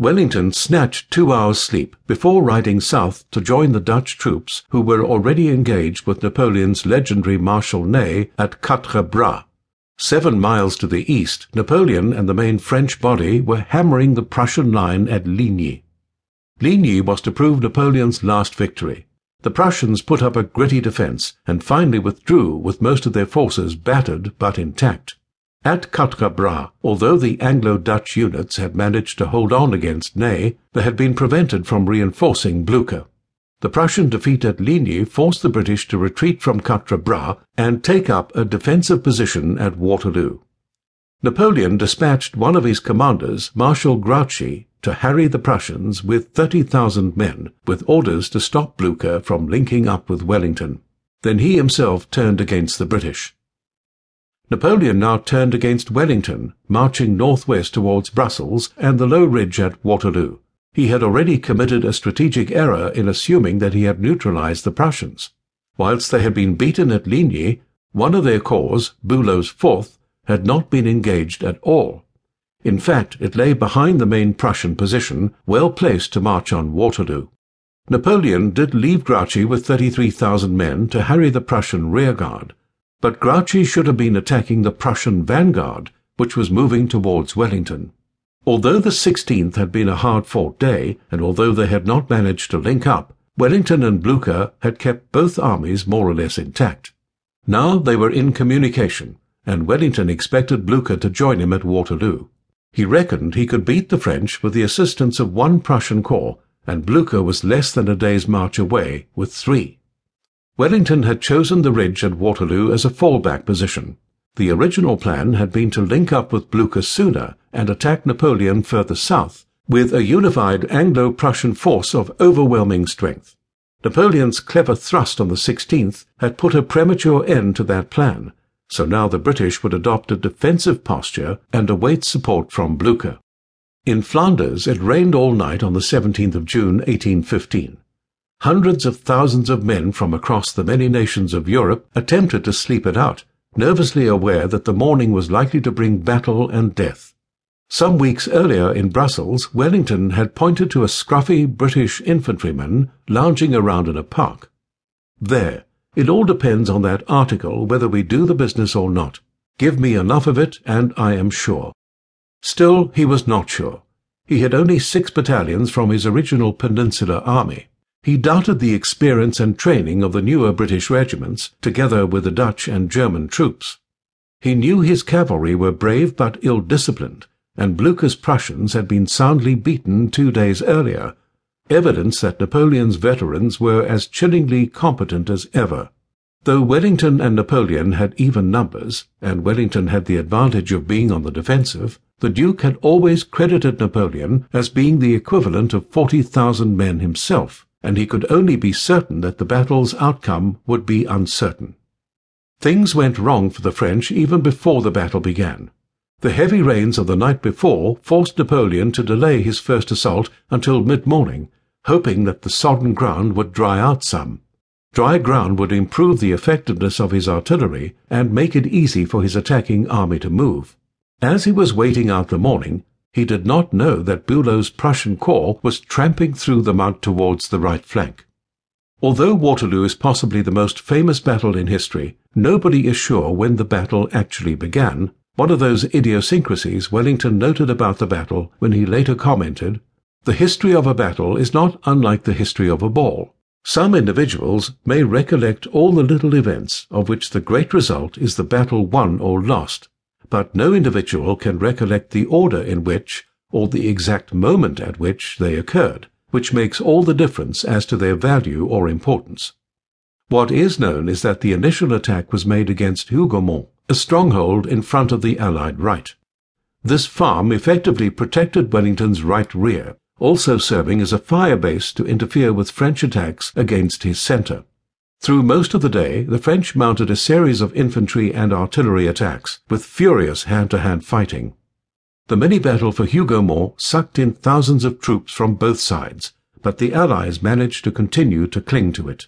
Wellington snatched two hours' sleep before riding south to join the Dutch troops who were already engaged with Napoleon's legendary Marshal Ney at Quatre Bras. Seven miles to the east, Napoleon and the main French body were hammering the Prussian line at Ligny. Ligny was to prove Napoleon's last victory. The Prussians put up a gritty defense and finally withdrew with most of their forces battered but intact. At Quatre Bras, although the Anglo-Dutch units had managed to hold on against Ney, they had been prevented from reinforcing Blucher. The Prussian defeat at Ligny forced the British to retreat from Quatre Bras and take up a defensive position at Waterloo. Napoleon dispatched one of his commanders, Marshal Grouchy, to harry the Prussians with 30,000 men, with orders to stop Blucher from linking up with Wellington. Then he himself turned against the British. Napoleon now turned against Wellington, marching northwest towards Brussels and the low ridge at Waterloo. He had already committed a strategic error in assuming that he had neutralized the Prussians. Whilst they had been beaten at Ligny, one of their corps, Bülow's fourth, had not been engaged at all. In fact, it lay behind the main Prussian position, well placed to march on Waterloo. Napoleon did leave Grouchy with 33,000 men to harry the Prussian rearguard, but Grouchy should have been attacking the Prussian vanguard, which was moving towards Wellington. Although the 16th had been a hard-fought day, and although they had not managed to link up, Wellington and Blucher had kept both armies more or less intact. Now they were in communication, and Wellington expected Blucher to join him at Waterloo. He reckoned he could beat the French with the assistance of one Prussian corps, and Blucher was less than a day's march away with three. Wellington had chosen the ridge at Waterloo as a fallback position. The original plan had been to link up with Blucher sooner and attack Napoleon further south, with a unified Anglo-Prussian force of overwhelming strength. Napoleon's clever thrust on the 16th had put a premature end to that plan, so now the British would adopt a defensive posture and await support from Blucher. In Flanders, it rained all night on the 17th of June, 1815. Hundreds of thousands of men from across the many nations of Europe attempted to sleep it out, nervously aware that the morning was likely to bring battle and death. Some weeks earlier in Brussels, Wellington had pointed to a scruffy British infantryman lounging around in a park. There, it all depends on that article whether we do the business or not. Give me enough of it, and I am sure. Still, he was not sure. He had only six battalions from his original Peninsular Army. He doubted the experience and training of the newer British regiments, together with the Dutch and German troops. He knew his cavalry were brave but ill-disciplined, and Blucher's Prussians had been soundly beaten two days earlier, evidence that Napoleon's veterans were as chillingly competent as ever. Though Wellington and Napoleon had even numbers, and Wellington had the advantage of being on the defensive, the Duke had always credited Napoleon as being the equivalent of 40,000 men himself, and he could only be certain that the battle's outcome would be uncertain. Things went wrong for the French even before the battle began. The heavy rains of the night before forced Napoleon to delay his first assault until mid-morning, hoping that the sodden ground would dry out some. Dry ground would improve the effectiveness of his artillery and make it easy for his attacking army to move. As he was waiting out the morning, he did not know that Bülow's Prussian corps was tramping through the mud towards the right flank. Although Waterloo is possibly the most famous battle in history, nobody is sure when the battle actually began, one of those idiosyncrasies Wellington noted about the battle when he later commented, The history of a battle is not unlike the history of a ball. Some individuals may recollect all the little events of which the great result is the battle won or lost, but no individual can recollect the order in which, or the exact moment at which, they occurred, which makes all the difference as to their value or importance. What is known is that the initial attack was made against Hougomont, a stronghold in front of the Allied right. This farm effectively protected Wellington's right rear, also serving as a fire base to interfere with French attacks against his centre. Through most of the day, the French mounted a series of infantry and artillery attacks, with furious hand-to-hand fighting. The mini-battle for Hougomont sucked in thousands of troops from both sides, but the Allies managed to continue to cling to it.